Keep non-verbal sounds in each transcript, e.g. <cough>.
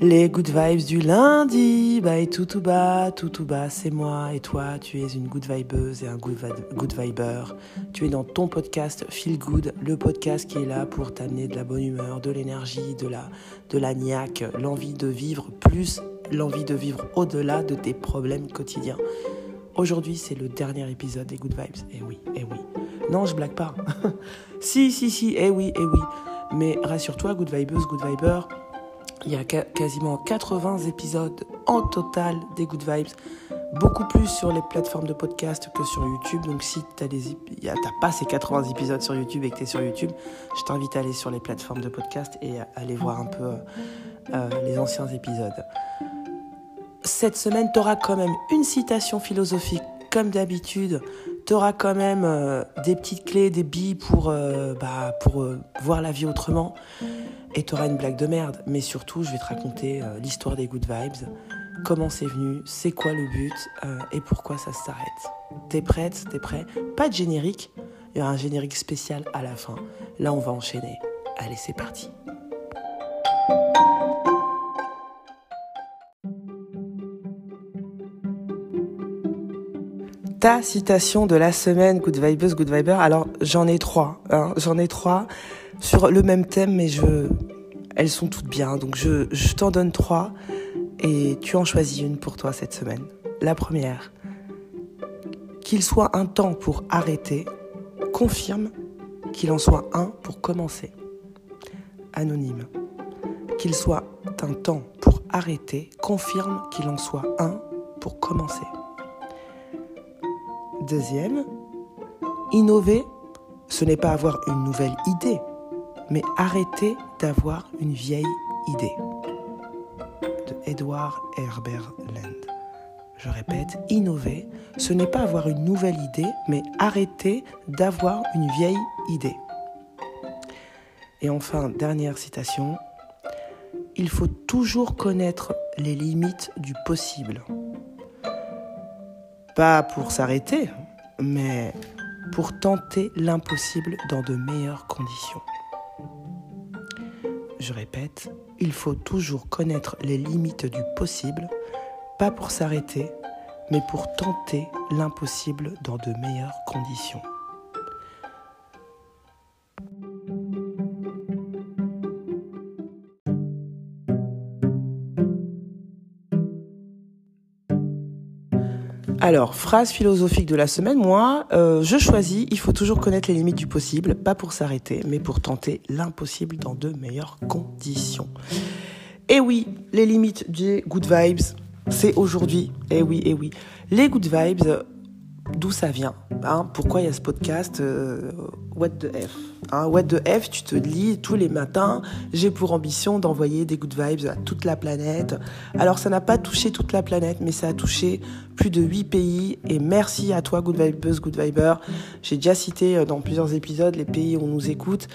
Les good vibes du lundi, bah et tout tout bas, tout tout bas, c'est moi et toi, tu es une good vibeuse et un good, good viber. Tu es dans ton podcast Feel Good, le podcast qui est là pour t'amener de la bonne humeur, de l'énergie, de la, de la niaque, l'envie de vivre plus, l'envie de vivre au-delà de tes problèmes quotidiens. Aujourd'hui, c'est le dernier épisode des Good Vibes. Eh oui, eh oui. Non, je blague pas. <laughs> si, si, si, eh oui, eh oui. Mais rassure-toi, Good Vibeuse, Good Viber, il y a quasiment 80 épisodes en total des Good Vibes. Beaucoup plus sur les plateformes de podcast que sur YouTube. Donc si tu n'as pas ces 80 épisodes sur YouTube et que tu es sur YouTube, je t'invite à aller sur les plateformes de podcast et à aller voir un peu euh, euh, les anciens épisodes. Cette semaine, tu quand même une citation philosophique comme d'habitude. Tu auras quand même euh, des petites clés, des billes pour, bah, pour voir la vie autrement et t'auras une blague de merde. Mais surtout, je vais te raconter euh, l'histoire des good vibes, comment c'est venu, c'est quoi le but euh, et pourquoi ça s'arrête. T'es prête? T'es prêt? Pas de générique, il y aura un générique spécial à la fin. Là, on va enchaîner. Allez, c'est parti. Ta citation de la semaine, Good Vibes, Good Viber. Alors, j'en ai trois. Hein. j'en ai trois sur le même thème, mais elles sont toutes bien. Donc je t'en donne trois et tu en choisis une pour toi cette semaine. La première, qu'il soit un temps pour arrêter, confirme qu'il en soit un pour commencer. Anonyme. Qu'il soit un temps pour arrêter, confirme qu'il en soit un pour commencer. Deuxième, innover, ce n'est pas avoir une nouvelle idée, mais arrêtez d'avoir une vieille idée. De Edward Herbert Land. Je répète, innover, ce n'est pas avoir une nouvelle idée, mais arrêter d'avoir une vieille idée. Et enfin, dernière citation, il faut toujours connaître les limites du possible. Pas pour s'arrêter, mais pour tenter l'impossible dans de meilleures conditions. Je répète, il faut toujours connaître les limites du possible, pas pour s'arrêter, mais pour tenter l'impossible dans de meilleures conditions. Alors, phrase philosophique de la semaine, moi, euh, je choisis, il faut toujours connaître les limites du possible, pas pour s'arrêter, mais pour tenter l'impossible dans de meilleures conditions. Et oui, les limites des good vibes, c'est aujourd'hui. Et oui, et oui. Les good vibes, d'où ça vient hein? Pourquoi il y a ce podcast euh, What the F? Hein What the F, tu te lis tous les matins. J'ai pour ambition d'envoyer des good vibes à toute la planète. Alors ça n'a pas touché toute la planète, mais ça a touché plus de 8 pays. Et merci à toi, Good Vibes, Good Viber. J'ai déjà cité euh, dans plusieurs épisodes les pays où on nous écoute.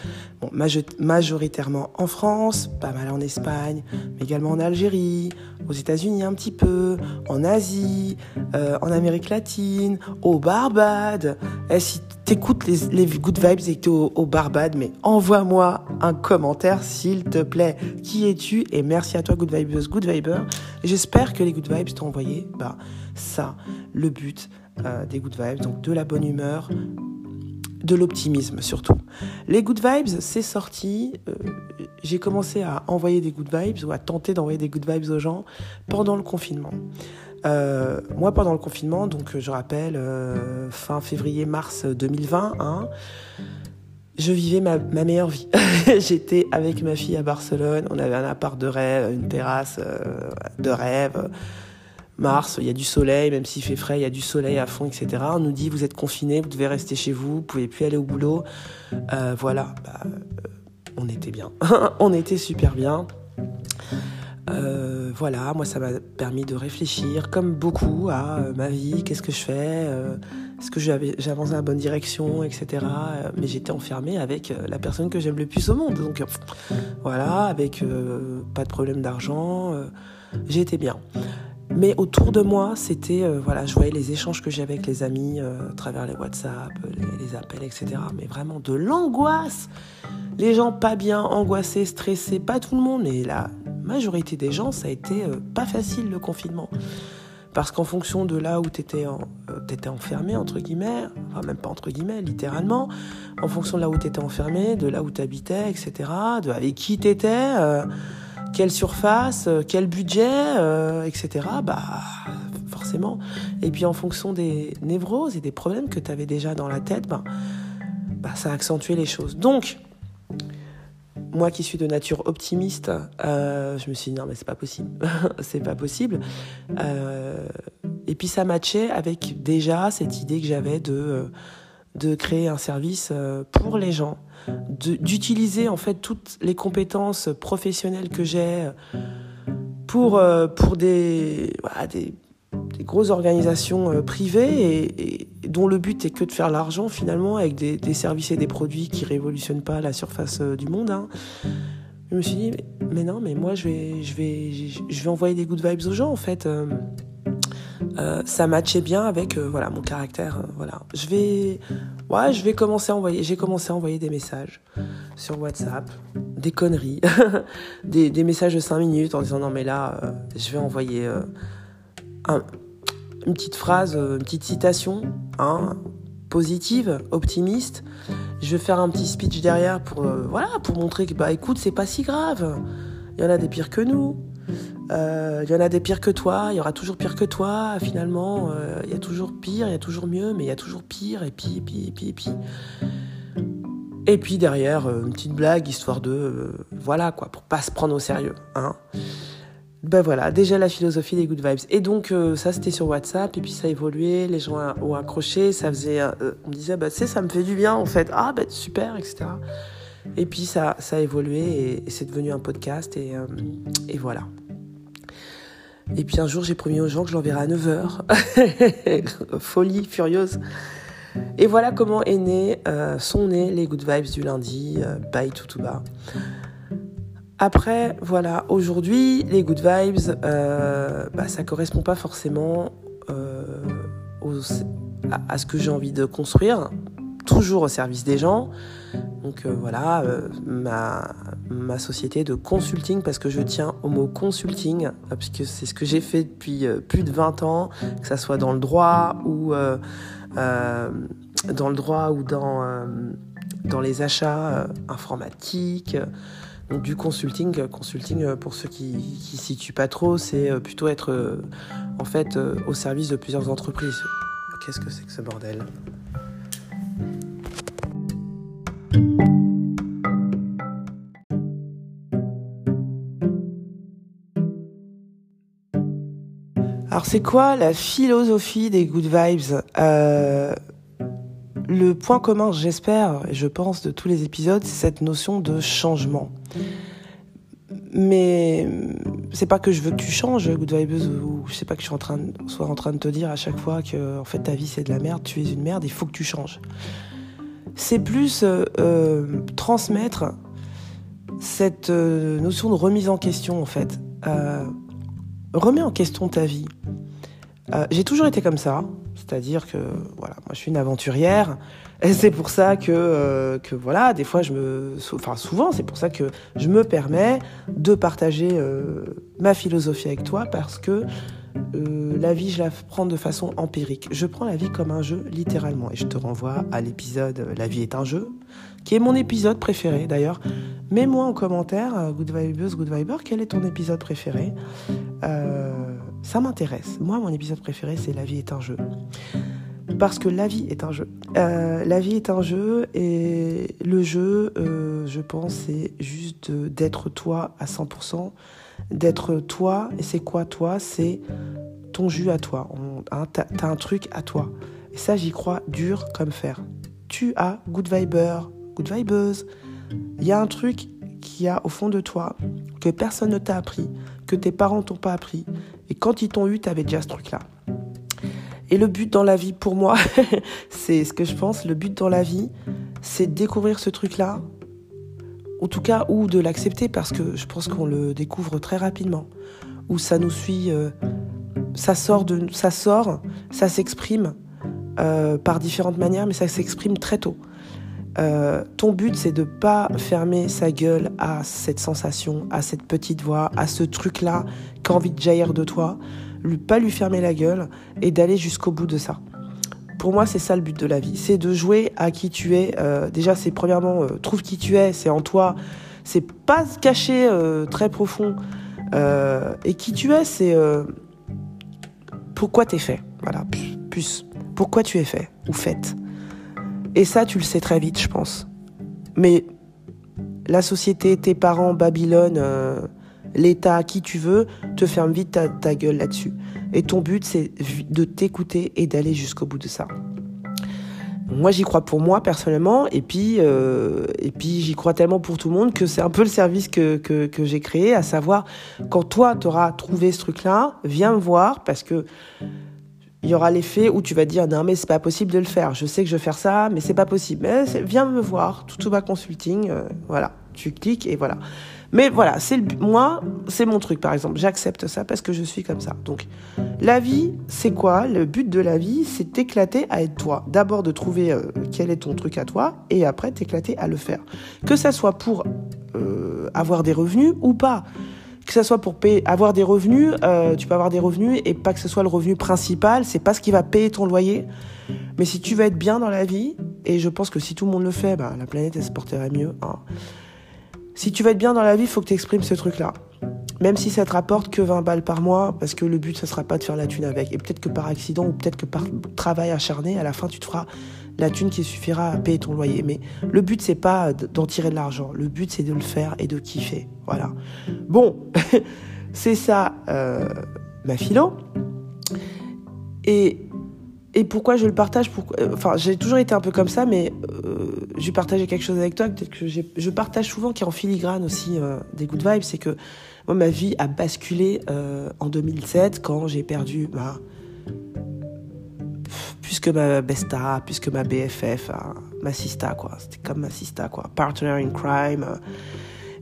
Majoritairement en France, pas mal en Espagne, mais également en Algérie, aux États-Unis un petit peu, en Asie, euh, en Amérique latine, au Barbade. Et eh, t'écoutes les, Good Vibes et que t'es au, Barbade, mais envoie-moi un commentaire s'il te plaît. Qui es-tu Et merci à toi, Good Vibes, Good Viber. J'espère que les Good Vibes t'ont envoyé bah, ça, le but euh, des Good Vibes, donc de la bonne humeur, de l'optimisme surtout. Les Good Vibes, c'est sorti. Euh, j'ai commencé à envoyer des Good Vibes ou à tenter d'envoyer des Good Vibes aux gens pendant le confinement. Euh, moi, pendant le confinement, donc je rappelle, fin février-mars 2020, hein, je vivais ma, meilleure vie. <laughs> J'étais avec ma fille à Barcelone, on avait un appart de rêve, une terrasse de rêve mars, il y a du soleil, même s'il fait frais, il y a du soleil à fond, etc. On nous dit vous êtes confinés, vous devez rester chez vous, vous pouvez plus aller au boulot. Euh, voilà, bah, euh, on était bien, <laughs> on était super bien. Euh, voilà, moi ça m'a permis de réfléchir, comme beaucoup, à ma vie, qu'est-ce que je fais, est-ce que j'avance dans la bonne direction, etc. mais j'étais enfermée avec la personne que j'aime le plus au monde. Donc voilà, avec pas de problème d'argent, j'étais bien. Mais autour de moi, c'était, euh, voilà, je voyais les échanges que j'avais avec les amis euh, à travers les WhatsApp, les, appels, etc. Mais vraiment de l'angoisse. Les gens pas bien, angoissés, stressés, pas tout le monde, mais la majorité des gens, ça a été pas facile le confinement. Parce qu'en fonction de là où tu étais, étais, enfermé, entre guillemets, enfin même pas entre guillemets, littéralement, en fonction de là où tu étais enfermé, de là où tu habitais, etc., de avec qui tu étais, quelle surface, quel budget, etc., bah forcément. Et puis en fonction des névroses et des problèmes que tu avais déjà dans la tête, bah, bah, ça a accentué les choses. Donc, moi qui suis de nature optimiste, euh, je me suis dit non mais c'est pas possible, <laughs> c'est pas possible. Euh, et puis ça matchait avec déjà cette idée que j'avais de euh, de créer un service pour les gens, d'utiliser en fait toutes les compétences professionnelles que j'ai pour pour des, des grosses organisations privées et, dont le but est que de faire l'argent finalement avec des, services et des produits qui révolutionnent pas la surface euh, du monde. Hein. Je me suis dit mais, non mais moi je vais je vais je vais envoyer des good vibes aux gens en fait. Euh, ça matchait bien avec voilà mon caractère voilà je vais ouais je vais commencer envoyer j'ai commencé à envoyer des messages sur WhatsApp des conneries <laughs> des, des, messages de 5 minutes en disant non mais là je vais envoyer une petite phrase, euh, une petite citation, hein, positive, optimiste. Je vais faire un petit speech derrière pour, euh, pour montrer que, bah, écoute, c'est pas si grave. Il y en a des pires que nous. Euh, il y en a des pires que toi. Il y aura toujours pire que toi. Finalement, il y a toujours pire, il y a toujours mieux, mais il y a toujours pire, et puis, et puis, et puis, et puis. Et puis derrière, une petite blague, histoire de. voilà, quoi, pour pas se prendre au sérieux. Hein ben voilà, déjà la philosophie des good vibes. Et donc euh, ça c'était sur WhatsApp et puis ça a évolué, les gens ont accroché, ça faisait, euh, on me disait bah sais ça me fait du bien en fait, ah bah super etc. Et puis ça, ça a évolué et, c'est devenu un podcast et, euh, voilà. Et puis un jour j'ai promis aux gens que je l'enverrai à 9h. <laughs> Folie furieuse. Et voilà comment est né, sont nés les good vibes du lundi by Tutuba. Après, voilà, aujourd'hui, les good vibes, euh, bah, ça correspond pas forcément euh, à, ce que j'ai envie de construire, toujours au service des gens. Donc euh, voilà, euh, ma, société de consulting, parce que je tiens au mot consulting, puisque c'est ce que j'ai fait depuis plus de 20 ans, que ça soit dans le droit ou dans le droit ou dans les achats informatiques du consulting, consulting euh, pour ceux qui ne situent pas trop, c'est euh, plutôt être euh, en fait au service de plusieurs entreprises. Qu'est-ce que c'est que ce bordel? Alors c'est quoi la philosophie des good vibes? Le point commun, j'espère, et je pense, de tous les épisodes, c'est cette notion de changement. Mais c'est pas que je veux que tu changes, Good Vibes, ou je sais pas que je suis en train, sois en train de te dire à chaque fois que en fait ta vie c'est de la merde, tu es une merde, il faut que tu changes. C'est plus euh, euh, transmettre cette euh, notion de remise en question en fait. remets en question ta vie. J'ai toujours été comme ça, c'est-à-dire que voilà, moi je suis une aventurière. Et c'est pour ça que, euh, que voilà, des fois je me, enfin souvent c'est pour ça que je me permets de partager euh, ma philosophie avec toi parce que euh, la vie je la prends de façon empirique. Je prends la vie comme un jeu littéralement et je te renvoie à l'épisode La vie est un jeu, qui est mon épisode préféré d'ailleurs. Mets-moi en commentaire, Good Vibes, Good Viber, quel est ton épisode préféré? Ça m'intéresse. Moi, mon épisode préféré, c'est La vie est un jeu. Parce que la vie est un jeu. Euh, la vie est un jeu et le jeu, euh, je pense, c'est juste d'être toi à 100%. D'être toi, et c'est quoi toi? C'est ton jus à toi. Hein, t'as un truc à toi. Et ça, j'y crois dur comme fer. Tu as good viber, good vibes. Il y a un truc qui a au fond de toi que personne ne t'a appris, que tes parents t'ont pas appris, et quand ils t'ont eu, tu avais déjà ce truc-là. Et le but dans la vie, pour moi, <laughs> c'est ce que je pense, le but dans la vie, c'est de découvrir ce truc-là, en tout cas, ou de l'accepter, parce que je pense qu'on le découvre très rapidement, ou ça nous suit, euh, ça sort, ça sort, ça s'exprime euh, par différentes manières, mais ça s'exprime très tôt. Euh, ton but, c'est de pas fermer sa gueule à cette sensation, à cette petite voix, à ce truc-là qui a envie de jaillir de toi. Lui, pas lui fermer la gueule et d'aller jusqu'au bout de ça. Pour moi, c'est ça le but de la vie. C'est de jouer à qui tu es. Euh, déjà, c'est premièrement, euh, trouve qui tu es, c'est en toi. C'est pas se cacher très profond. et qui tu es, c'est pourquoi t'es fait. Voilà, plus. Pourquoi tu es fait ou faite. Et ça, tu le sais très vite, je pense. Mais la société, tes parents, Babylone, euh, l'État, qui tu veux, te ferme vite ta, gueule là-dessus. Et ton but, c'est de t'écouter et d'aller jusqu'au bout de ça. Moi, j'y crois pour moi personnellement, et puis, euh, et puis j'y crois tellement pour tout le monde que c'est un peu le service que, que, que j'ai créé, à savoir, quand toi, tu auras trouvé ce truc-là, viens me voir, parce que il y aura l'effet où tu vas dire non mais c'est pas possible de le faire. Je sais que je vais faire ça, mais c'est pas possible. Mais viens me voir, tout bas consulting, euh, voilà. Tu cliques et voilà. Mais voilà, c'est le moi, c'est mon truc par exemple. J'accepte ça parce que je suis comme ça. Donc la vie, c'est quoi? Le but de la vie, c'est t'éclater à être toi. D'abord de trouver euh, quel est ton truc à toi et après t'éclater à le faire. Que ça soit pour euh, avoir des revenus ou pas que ce soit pour avoir des revenus, euh, tu peux avoir des revenus et pas que ce soit le revenu principal, c'est pas ce qui va payer ton loyer. Mais si tu veux être bien dans la vie, et je pense que si tout le monde le fait, bah, la planète se porterait mieux. Hein. Si tu veux être bien dans la vie, il faut que tu exprimes ce truc-là. Même si ça te rapporte que 20 balles par mois, parce que le but, ce sera pas de faire la thune avec. Et peut-être que par accident, ou peut-être que par travail acharné, à la fin, tu te feras la thune qui suffira à payer ton loyer. Mais le but, c'est pas d'en tirer de l'argent. Le but, c'est de le faire et de kiffer. Voilà. Bon, <laughs> c'est ça, euh, ma philo. Et, et pourquoi je le partage? Pourquoi, euh, Enfin, j'ai toujours été un peu comme ça, mais euh, partager quelque chose avec toi. Peut-être que je partage souvent, qui est en filigrane aussi des good vibes, c'est que moi, ma vie a basculé en 2007 quand j'ai perdu ma plus que ma besta, plus que ma BFF, hein, ma sista, quoi. C'était comme ma sista, quoi. Partner in crime.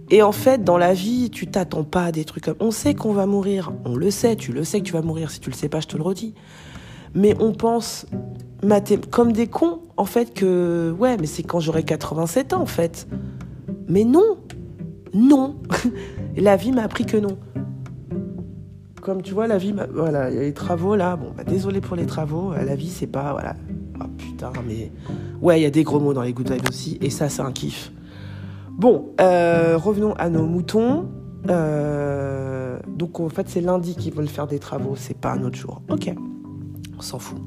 Et en fait, dans la vie, tu t'attends pas à des trucs comme... On sait qu'on va mourir. On le sait, tu le sais que tu vas mourir. Si tu le sais pas, je te le redis. Mais on pense comme des cons, en fait, que... Ouais, mais c'est quand j'aurai 87 ans, en fait. Mais non Non <laughs> La vie m'a appris que non comme tu vois, la vie, voilà, il y a les travaux là. Bon, bah, désolé pour les travaux. Euh, la vie, c'est pas, voilà. Oh putain, mais ouais, il y a des gros mots dans les good vibes aussi, et ça, c'est un kiff. Bon, euh, revenons à nos moutons. Euh, donc en fait, c'est lundi qu'ils veulent faire des travaux, c'est pas un autre jour. Ok, on s'en fout.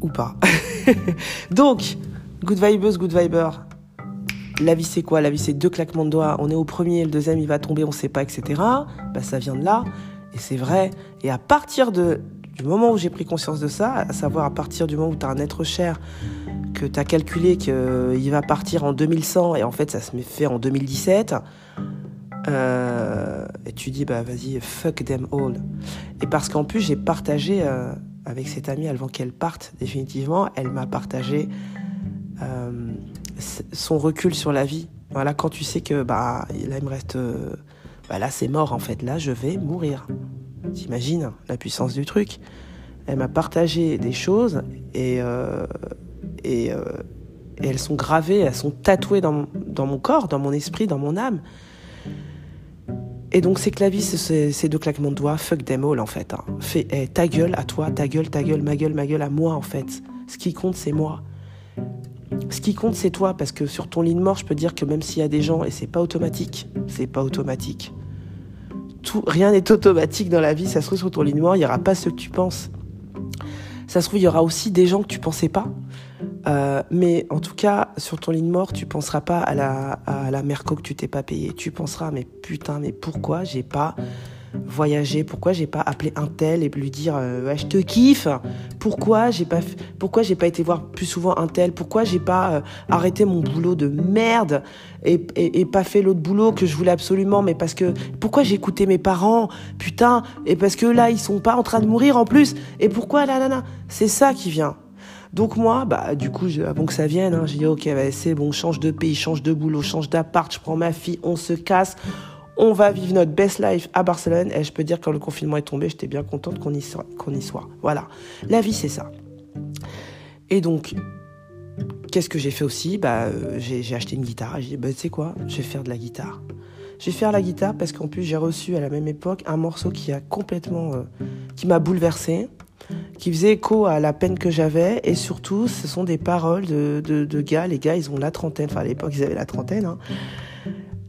Ou pas. <laughs> donc, good vibes, good viber. La vie, c'est quoi? La vie, c'est deux claquements de doigts. On est au premier, le deuxième, il va tomber, on sait pas, etc. Bah, ça vient de là. Et c'est vrai. Et à partir de, du moment où j'ai pris conscience de ça, à savoir à partir du moment où tu as un être cher, que tu as calculé qu'il va partir en 2100 et en fait ça se fait en 2017, euh, et tu dis bah vas-y, fuck them all. Et parce qu'en plus j'ai partagé euh, avec cette amie avant qu'elle parte définitivement, elle m'a partagé euh, son recul sur la vie. Voilà, quand tu sais que bah là il me reste, euh, bah là c'est mort en fait, là je vais mourir. T'imagines la puissance du truc. Elle m'a partagé des choses et euh, et, elles sont gravées, elles sont tatouées dans, dans, mon corps, dans mon esprit, dans mon âme. Et donc la vie, c'est deux claquements de doigts, fuck them all en fait. Hein. Eh, ta gueule à toi, ta gueule, ta gueule, ma gueule, ma gueule à moi en fait. Ce qui compte c'est moi. Ce qui compte, c'est toi, parce que sur ton lit de mort, je peux dire que même s'il y a des gens, et c'est pas automatique, c'est pas automatique. Tout, rien n'est automatique dans la vie, ça se trouve sur ton lit de mort, il n'y aura pas ce que tu penses. Ça se trouve, il y aura aussi des gens que tu pensais pas. Euh, mais en tout cas, sur ton lit de mort, tu penseras pas à la, à la merco que tu t'es pas payé. Tu penseras, mais putain, mais pourquoi? J'ai pas voyager Pourquoi j'ai pas appelé un tel et lui dire euh, je te kiffe. Pourquoi j'ai pas pourquoi j'ai pas été voir plus souvent un tel? Pourquoi j'ai pas euh, arrêté mon boulot de merde et, et, pas fait l'autre boulot que je voulais absolument? Mais parce que pourquoi j'ai écouté mes parents? Putain Et parce que là ils sont pas en train de mourir en plus. Et pourquoi là là là? C'est ça qui vient. Donc moi, bah du coup, avant que ça vienne, hein, j'ai dit ok, bah, c'est bon, change de pays, change de boulot, change d'appart, je prends ma fille, on se casse, on va vivre notre best life à Barcelone. Et je peux dire, quand le confinement est tombé, j'étais bien contente qu'on y, soit, y soit. Voilà. La vie, c'est ça. Et donc, qu'est-ce que j'ai fait aussi? Bah, j'ai, acheté une guitare j'ai dit, bah, tu sais quoi, je vais faire de la guitare. Je vais faire la guitare parce qu'en plus, j'ai reçu à la même époque un morceau qui a complètement. qui m'a bouleversé, qui faisait écho à la peine que j'avais et surtout, ce sont des paroles de, de, gars. Les gars, ils ont la trentaine, enfin à l'époque, ils avaient la trentaine. Hein.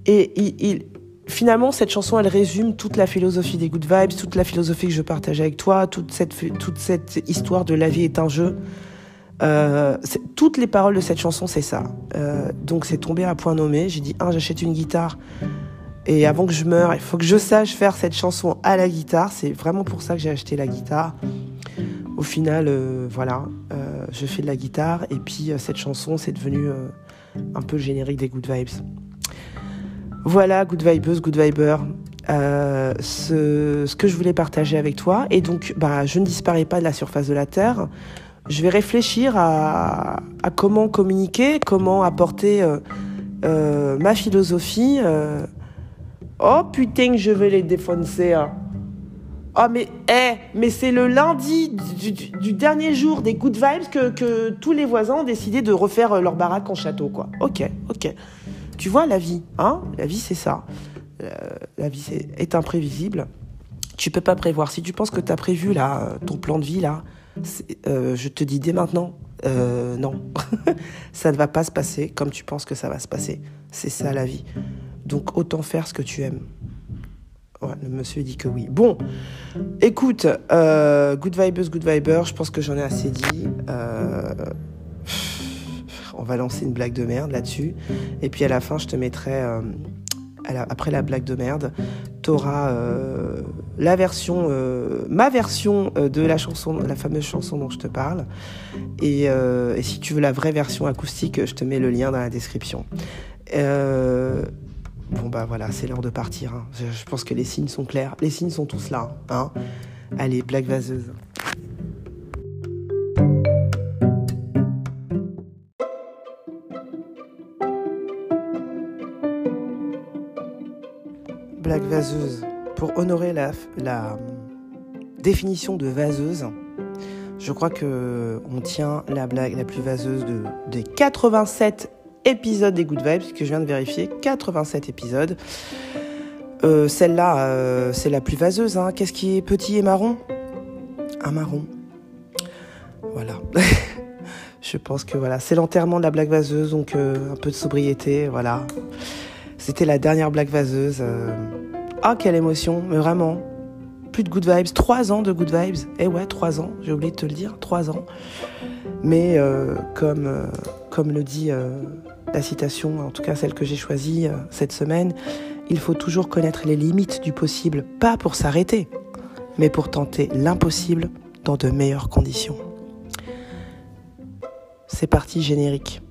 Et il, finalement, cette chanson, elle résume toute la philosophie des Good Vibes, toute la philosophie que je partage avec toi, toute cette, toute cette histoire de la vie est un jeu. Euh, toutes les paroles de cette chanson, c'est ça. Euh, donc c'est tombé à point nommé. J'ai dit, un, j'achète une guitare. Et avant que je meure, il faut que je sache faire cette chanson à la guitare. C'est vraiment pour ça que j'ai acheté la guitare. Au final, euh, voilà, je fais de la guitare. Et puis cette chanson, c'est devenu un peu générique des Good Vibes. Voilà, Good Vibes, Good Viber. Euh, ce, que je voulais partager avec toi. Et donc, bah, je ne disparais pas de la surface de la Terre. Je vais réfléchir à, comment communiquer, comment apporter euh, euh, ma philosophie. Oh putain, je vais les défoncer. Hein. Oh mais, eh, mais c'est le lundi du, dernier jour des Good Vibes que, que tous les voisins ont décidé de refaire leur baraque en château, quoi. Ok, ok. Tu vois, la vie, hein La vie, c'est ça. Euh, la vie est, imprévisible. Tu peux pas prévoir. Si tu penses que tu as prévu là, ton plan de vie, là, euh, je te dis dès maintenant, euh, non. <laughs> ça ne va pas se passer comme tu penses que ça va se passer. C'est ça la vie. Donc autant faire ce que tu aimes. Le monsieur dit que oui. Bon, écoute, good vibes, good vibers, je pense que j'en ai assez dit. On va lancer une blague de merde là-dessus. Et puis à la fin, je te mettrai, euh, après la blague de merde, t'auras euh, la version, euh, ma version de la chanson, la fameuse chanson dont je te parle. Et, si tu veux la vraie version acoustique, je te mets le lien dans la description. bon bah voilà, c'est l'heure de partir. Hein. Je, pense que les signes sont clairs. Les signes sont tous là. Hein. Allez, blague vaseuse. Vaseuse. Pour honorer la, la définition de vaseuse, je crois que on tient la blague la plus vaseuse de, des 87 épisodes des Good Vibes, que je viens de vérifier. 87 épisodes. Euh, Celle-là, euh, c'est la plus vaseuse. Hein. Qu'est-ce qui est petit et marron? Un marron. Voilà. <laughs> je pense que voilà, c'est l'enterrement de la blague vaseuse, donc euh, un peu de sobriété, voilà. C'était la dernière blague vaseuse. Euh. Ah, quelle émotion, mais vraiment. Plus de good vibes. Trois ans de good vibes. Eh ouais, trois ans, j'ai oublié de te le dire, trois ans. Mais euh, comme, euh, comme le dit la citation, en tout cas celle que j'ai choisie cette semaine, il faut toujours connaître les limites du possible, pas pour s'arrêter, mais pour tenter l'impossible dans de meilleures conditions. C'est parti générique.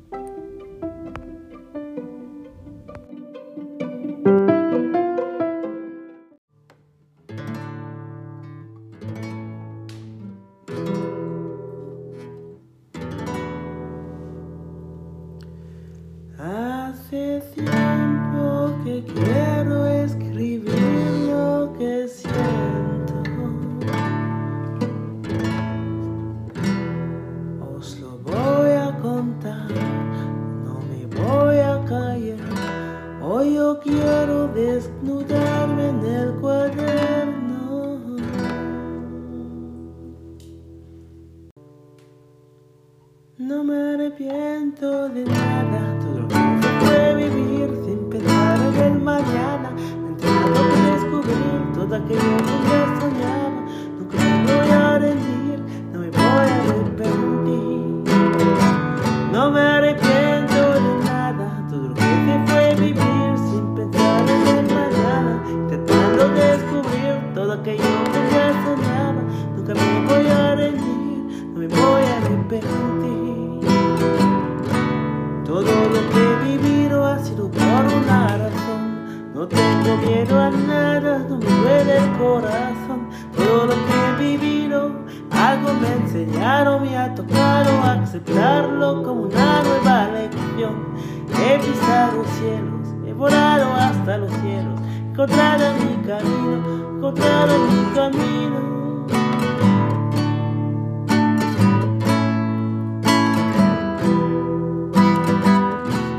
He pisado cielos, he volado hasta los cielos, encontrado mi camino, encontrado mi camino.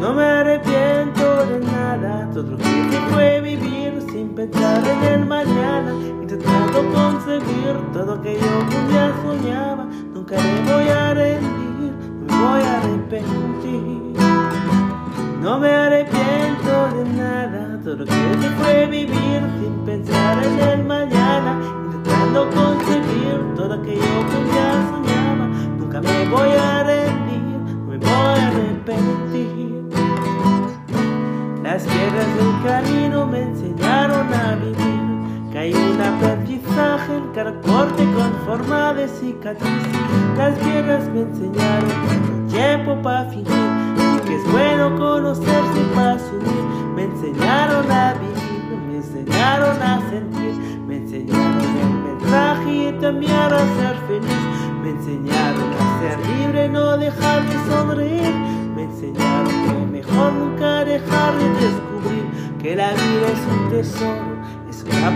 No me arrepiento de nada, todo lo que fue vivir sin pensar en el mañana, intentando conseguir todo aquello que un día soñaba, nunca me voy a rendir, me voy a arrepentir. No me arrepiento de nada, todo lo que se fue vivir sin pensar en el mañana, intentando conseguir todo aquello que un día soñaba, nunca me voy a rendir, no me voy a arrepentir. Las piedras del camino me enseñaron a vivir, que hay un aprendizaje en cada corte con forma de cicatriz. Las piedras me enseñaron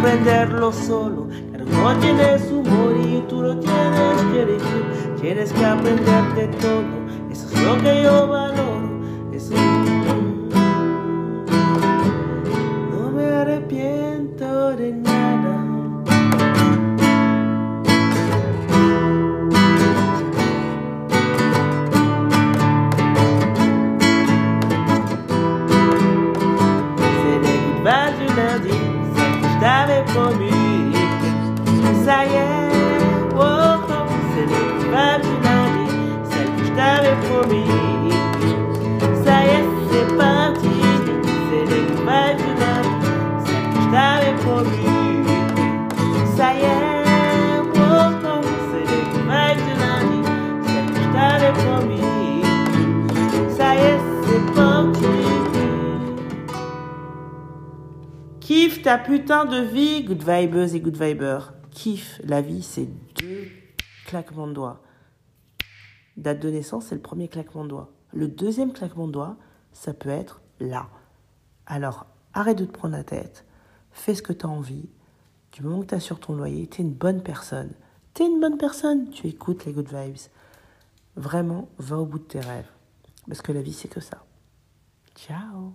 aprenderlo solo. Cada uno tiene su humor y tú lo tienes que elegir. Tienes que aprender de todo, ta putain de vie, good vibers et good vibers. Kiffe, la vie, c'est deux claquements de doigts. Date de naissance, c'est le premier claquement de doigts. Le deuxième claquement de doigts, ça peut être là. Alors, arrête de te prendre la tête. Fais ce que tu as envie. Du moment que tu as sur ton loyer, tu une bonne personne. Tu une bonne personne, tu écoutes les good vibes. Vraiment, va au bout de tes rêves. Parce que la vie, c'est que ça. Ciao